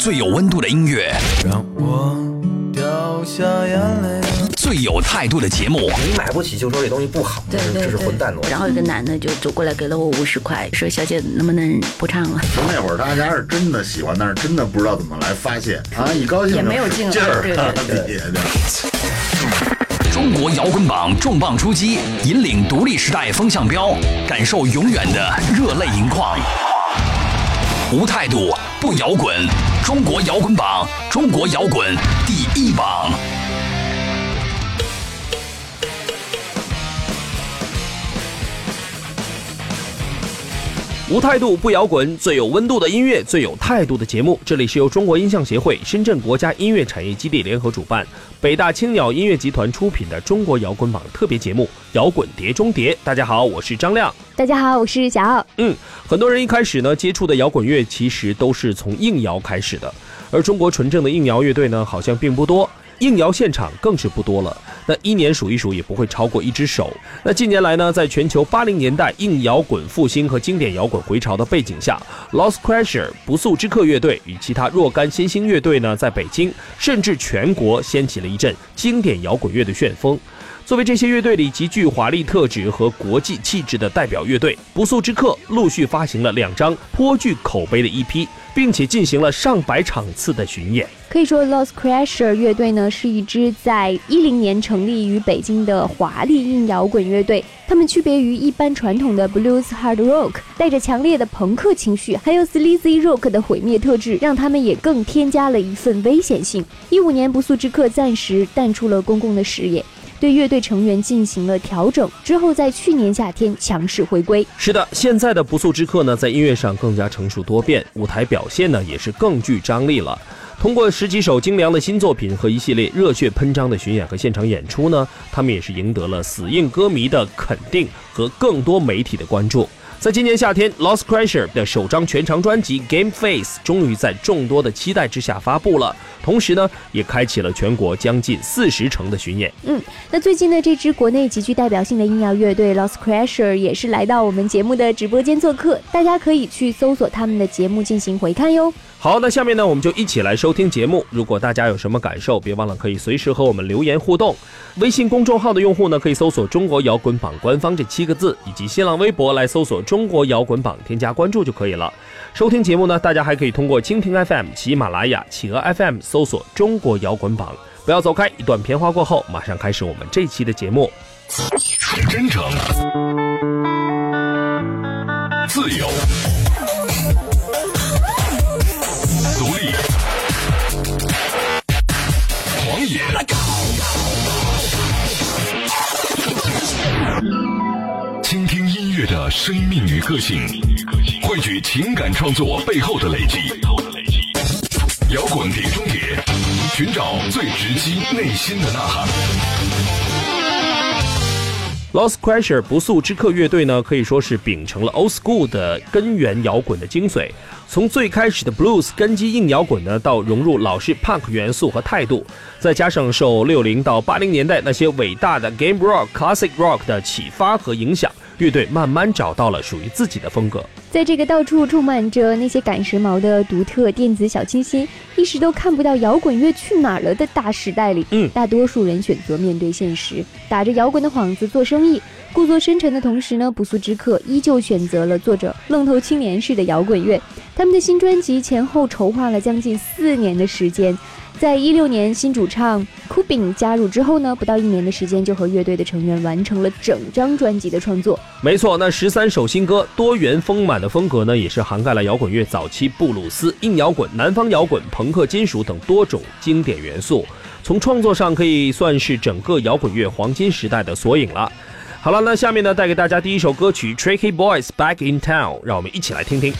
最有温度的音乐，让我掉下眼泪。最有态度的节目，你买不起就说这东西不好，对对这是混蛋逻辑。然后有个男的就走过来给了我五十块，说：“小姐能不能不唱了就那会儿大家是真的喜欢，但是真的不知道怎么来发泄啊！一高兴也没有劲劲儿对对，对。中国摇滚榜重磅出击，引领独立时代风向标，感受永远的热泪盈眶。无态度不摇滚，中国摇滚榜，中国摇滚第一榜。无态度不摇滚，最有温度的音乐，最有态度的节目。这里是由中国音像协会、深圳国家音乐产业基地联合主办，北大青鸟音乐集团出品的中国摇滚榜特别节目《摇滚碟中谍》。大家好，我是张亮。大家好，我是小奥。嗯，很多人一开始呢接触的摇滚乐其实都是从硬摇开始的，而中国纯正的硬摇乐队呢好像并不多，硬摇现场更是不多了。那一年数一数也不会超过一只手。那近年来呢，在全球八零年代硬摇滚复兴和经典摇滚回潮的背景下，Lost Crusher 不速之客乐队与其他若干新兴乐队呢，在北京甚至全国掀起了一阵经典摇滚乐的旋风。作为这些乐队里极具华丽特质和国际气质的代表乐队，不速之客陆续发行了两张颇具口碑的 EP，并且进行了上百场次的巡演。可以说，Los Crusher 乐队呢是一支在一零年成立于北京的华丽硬摇滚乐队。他们区别于一般传统的 blues hard rock，带着强烈的朋克情绪，还有 sleazy rock 的毁灭特质，让他们也更添加了一份危险性。一五年，不速之客暂时淡出了公共的视野。对乐队成员进行了调整之后，在去年夏天强势回归。是的，现在的不速之客呢，在音乐上更加成熟多变，舞台表现呢也是更具张力了。通过十几首精良的新作品和一系列热血喷张的巡演和现场演出呢，他们也是赢得了死硬歌迷的肯定和更多媒体的关注。在今年夏天，Lost Crusher 的首张全长专辑《Game Face》终于在众多的期待之下发布了，同时呢，也开启了全国将近四十城的巡演。嗯，那最近呢，这支国内极具代表性的音摇乐队 Lost Crusher 也是来到我们节目的直播间做客，大家可以去搜索他们的节目进行回看哟。好，那下面呢，我们就一起来收听节目。如果大家有什么感受，别忘了可以随时和我们留言互动。微信公众号的用户呢，可以搜索“中国摇滚榜官方”这七个字，以及新浪微博来搜索“中国摇滚榜”，添加关注就可以了。收听节目呢，大家还可以通过蜻蜓 FM、喜马拉雅、企鹅 FM 搜索“中国摇滚榜”。不要走开，一段片花过后，马上开始我们这期的节目。真诚，自由，生命与个性，汇聚情感创作背后的累积。摇滚碟中谍，寻找最直击内心的呐喊。Lost Crusher 不速之客乐队呢，可以说是秉承了 Old School 的根源摇滚的精髓，从最开始的 Blues 根基硬摇滚呢，到融入老式 Punk 元素和态度，再加上受六零到八零年代那些伟大的 Game Rock、Classic Rock 的启发和影响，乐队慢慢找到了属于自己的风格。在这个到处充满着那些赶时髦的独特电子小清新，一时都看不到摇滚乐去哪儿了的大时代里，嗯大多数人选择面对现实，打着摇滚的幌子做生意。故作深沉的同时呢，不速之客依旧选择了做着愣头青年式的摇滚乐。他们的新专辑前后筹划了将近四年的时间。在一六年新主唱 Kubin 加入之后呢，不到一年的时间就和乐队的成员完成了整张专辑的创作。没错，那十三首新歌，多元丰满的风格呢，也是涵盖了摇滚乐早期布鲁斯、硬摇滚、南方摇滚、朋克金属等多种经典元素。从创作上可以算是整个摇滚乐黄金时代的缩影了。好了，那下面呢，带给大家第一首歌曲《Tricky Boys Back in Town》，让我们一起来听听。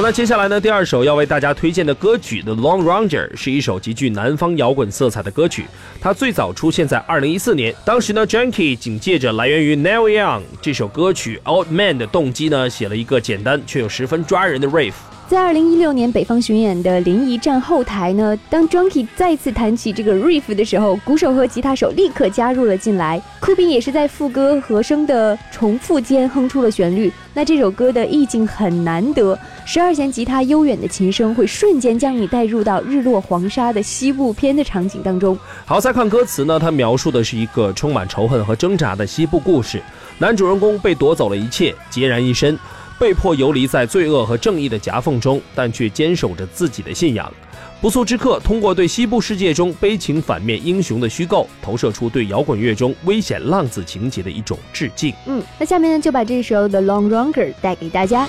好，那接下来呢，第二首要为大家推荐的歌曲《The Long Ranger》是一首极具南方摇滚色彩的歌曲。它最早出现在2014年，当时呢，Junkie 紧接着来源于 Neil Young 这首歌曲《Old Man》的动机呢，写了一个简单却又十分抓人的 riff。在二零一六年北方巡演的临沂站后台呢，当 Junkie 再次弹起这个 riff 的时候，鼓手和吉他手立刻加入了进来。酷宾也是在副歌和声的重复间哼出了旋律。那这首歌的意境很难得，十二弦吉他悠远的琴声会瞬间将你带入到日落黄沙的西部片的场景当中。好，再看歌词呢，它描述的是一个充满仇恨和挣扎的西部故事。男主人公被夺走了一切，孑然一身。被迫游离在罪恶和正义的夹缝中，但却坚守着自己的信仰。不速之客通过对西部世界中悲情反面英雄的虚构，投射出对摇滚乐中危险浪子情节的一种致敬。嗯，那下面呢就把这首《The Long Runger》带给大家。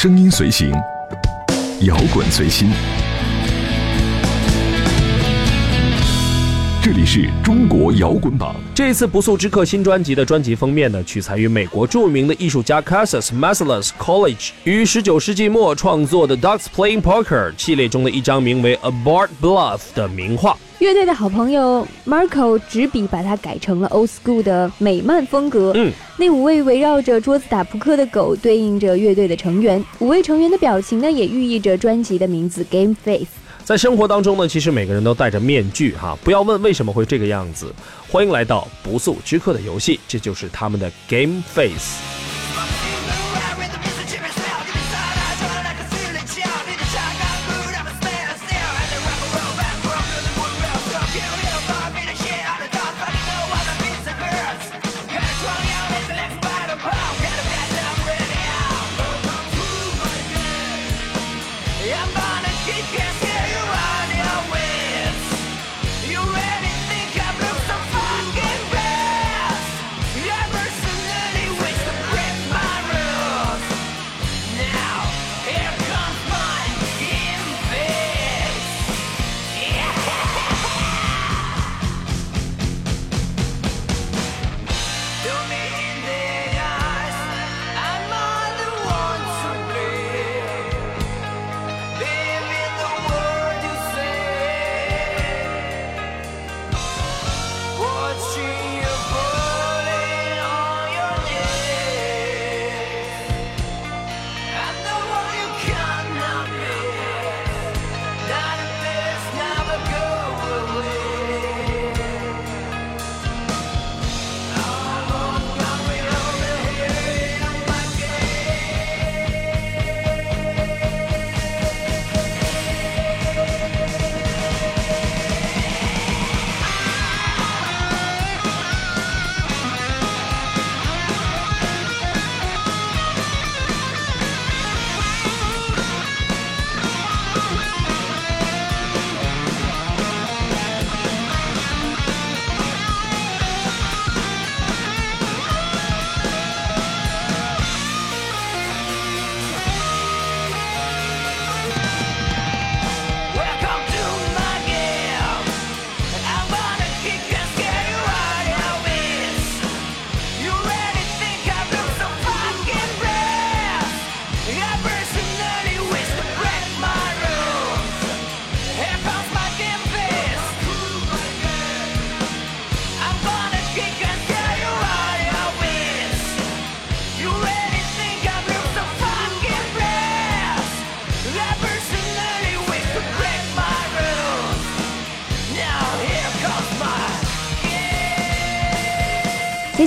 声音随行，摇滚随心。这里是中国摇滚榜。这次不速之客新专辑的专辑封面呢，取材于美国著名的艺术家 Cassius Massalas College 于19世纪末创作的《Ducks Playing Poker》系列中的一张名为《A Bart Bluff》的名画。乐队的好朋友 Marco 执笔把它改成了 old school 的美漫风格。嗯，那五位围绕着桌子打扑克的狗对应着乐队的成员，五位成员的表情呢，也寓意着专辑的名字 Game Face。在生活当中呢，其实每个人都戴着面具哈，不要问为什么会这个样子。欢迎来到不速之客的游戏，这就是他们的 Game Face。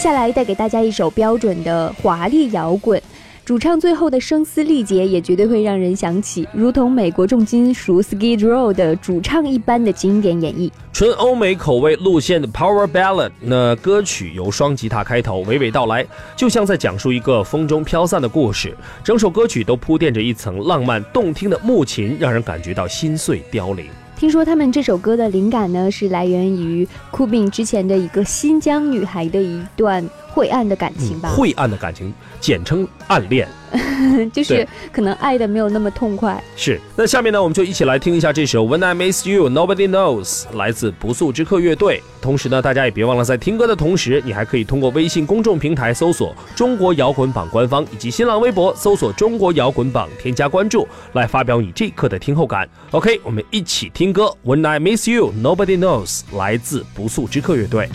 下来带给大家一首标准的华丽摇滚，主唱最后的声嘶力竭也绝对会让人想起，如同美国重金属 Skid Row 的主唱一般的经典演绎。纯欧美口味路线的 Power Ballad，那歌曲由双吉他开头，娓娓道来，就像在讲述一个风中飘散的故事。整首歌曲都铺垫着一层浪漫动听的木琴，让人感觉到心碎凋零。听说他们这首歌的灵感呢，是来源于酷饼之前的一个新疆女孩的一段晦暗的感情吧，晦暗的感情，简称暗恋。就是可能爱的没有那么痛快。是，那下面呢，我们就一起来听一下这首《When I Miss You Nobody Knows》，来自不速之客乐队。同时呢，大家也别忘了在听歌的同时，你还可以通过微信公众平台搜索“中国摇滚榜”官方，以及新浪微博搜索“中国摇滚榜”，添加关注，来发表你这一刻的听后感。OK，我们一起听歌，《When I Miss You Nobody Knows》，来自不速之客乐队。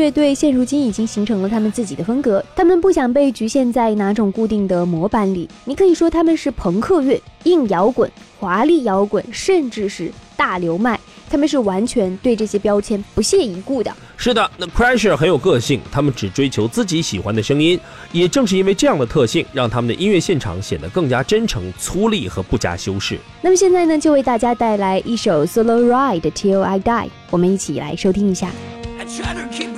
乐队现如今已经形成了他们自己的风格，他们不想被局限在哪种固定的模板里。你可以说他们是朋克乐、硬摇滚、华丽摇滚，甚至是大流麦，他们是完全对这些标签不屑一顾的。是的，那 Pressure 很有个性，他们只追求自己喜欢的声音。也正是因为这样的特性，让他们的音乐现场显得更加真诚、粗粝和不加修饰。那么现在呢，就为大家带来一首 Solo Ride Till I Die，我们一起来收听一下。I try to keep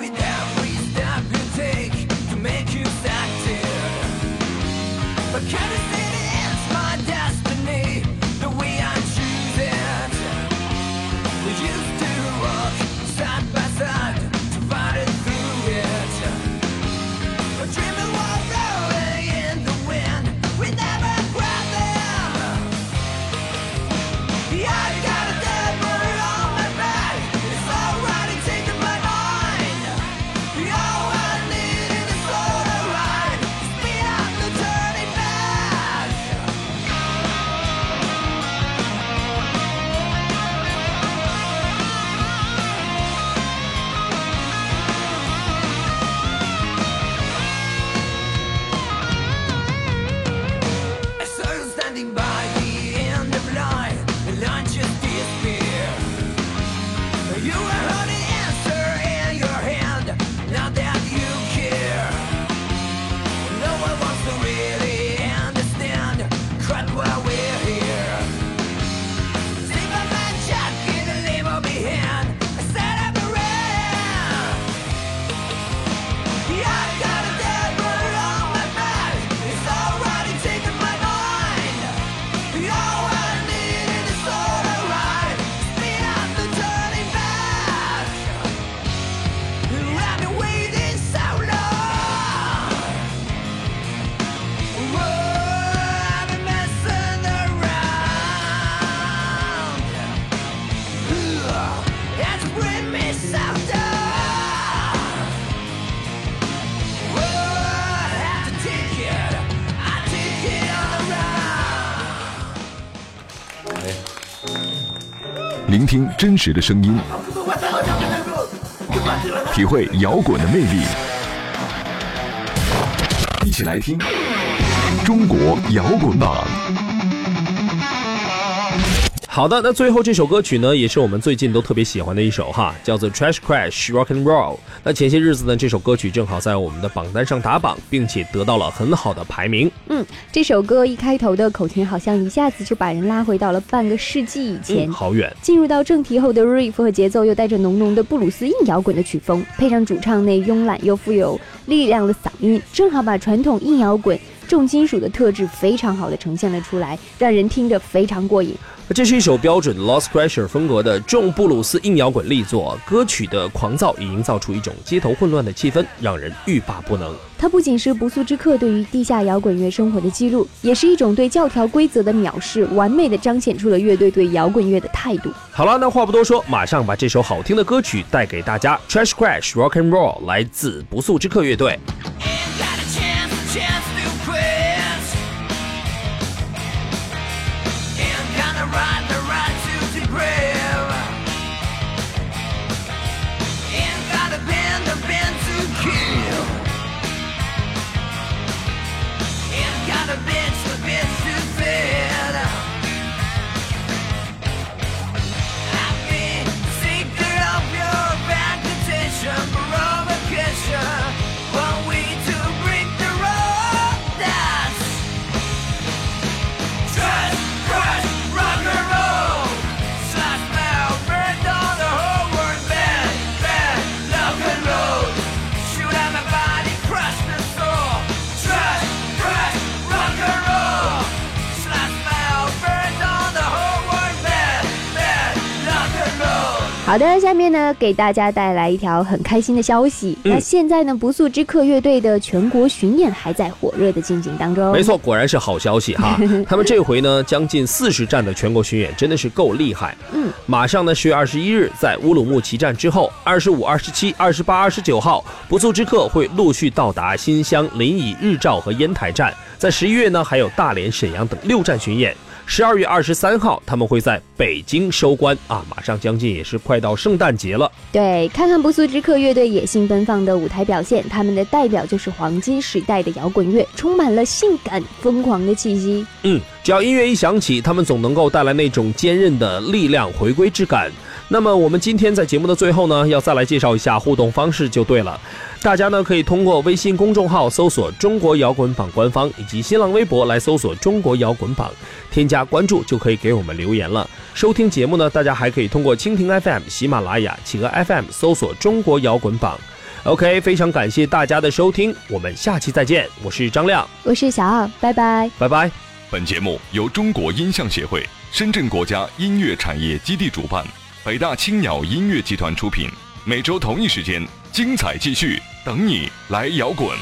听真实的声音，体会摇滚的魅力，一起来听中国摇滚榜。好的，那最后这首歌曲呢，也是我们最近都特别喜欢的一首哈，叫做 Trash Crash Rock and Roll。那前些日子呢，这首歌曲正好在我们的榜单上打榜，并且得到了很好的排名。嗯，这首歌一开头的口琴，好像一下子就把人拉回到了半个世纪以前。嗯，好远。进入到正题后的 riff 和节奏又带着浓浓的布鲁斯硬摇滚的曲风，配上主唱那慵懒又富有力量的嗓音，正好把传统硬摇滚重金属的特质非常好的呈现了出来，让人听着非常过瘾。这是一首标准 Lost Crusher 风格的重布鲁斯硬摇滚力作，歌曲的狂躁已营造出一种街头混乱的气氛，让人欲罢不能。它不仅是不速之客对于地下摇滚乐生活的记录，也是一种对教条规则的藐视，完美的彰显出了乐队对摇滚乐的态度。好了，那话不多说，马上把这首好听的歌曲带给大家。Trash Crash Rock and Roll 来自不速之客乐队。好的，下面呢给大家带来一条很开心的消息。嗯那现在呢，不速之客乐队的全国巡演还在火热的进行当中。没错，果然是好消息哈。他们这回呢，将近四十站的全国巡演，真的是够厉害。嗯，马上呢，十月二十一日在乌鲁木齐站之后，二十五、二十七、二十八、二十九号，不速之客会陆续到达新乡、临沂、日照和烟台站。在十一月呢，还有大连、沈阳等六站巡演。十二月二十三号，他们会在北京收官啊，马上将近也是快到圣诞节了。对，看看不速之客乐队野性奔放的舞台表现，他们的代表就是黄金时代的摇滚乐，充满了性感疯狂的气息。嗯，只要音乐一响起，他们总能够带来那种坚韧的力量回归之感。那么我们今天在节目的最后呢，要再来介绍一下互动方式就对了。大家呢可以通过微信公众号搜索“中国摇滚榜”官方，以及新浪微博来搜索“中国摇滚榜”，添加关注就可以给我们留言了。收听节目呢，大家还可以通过蜻蜓 FM、喜马拉雅、企鹅 FM 搜索“中国摇滚榜”。OK，非常感谢大家的收听，我们下期再见。我是张亮，我是小奥，拜拜。拜拜。本节目由中国音像协会、深圳国家音乐产业基地主办，北大青鸟音乐集团出品。每周同一时间，精彩继续，等你来摇滚。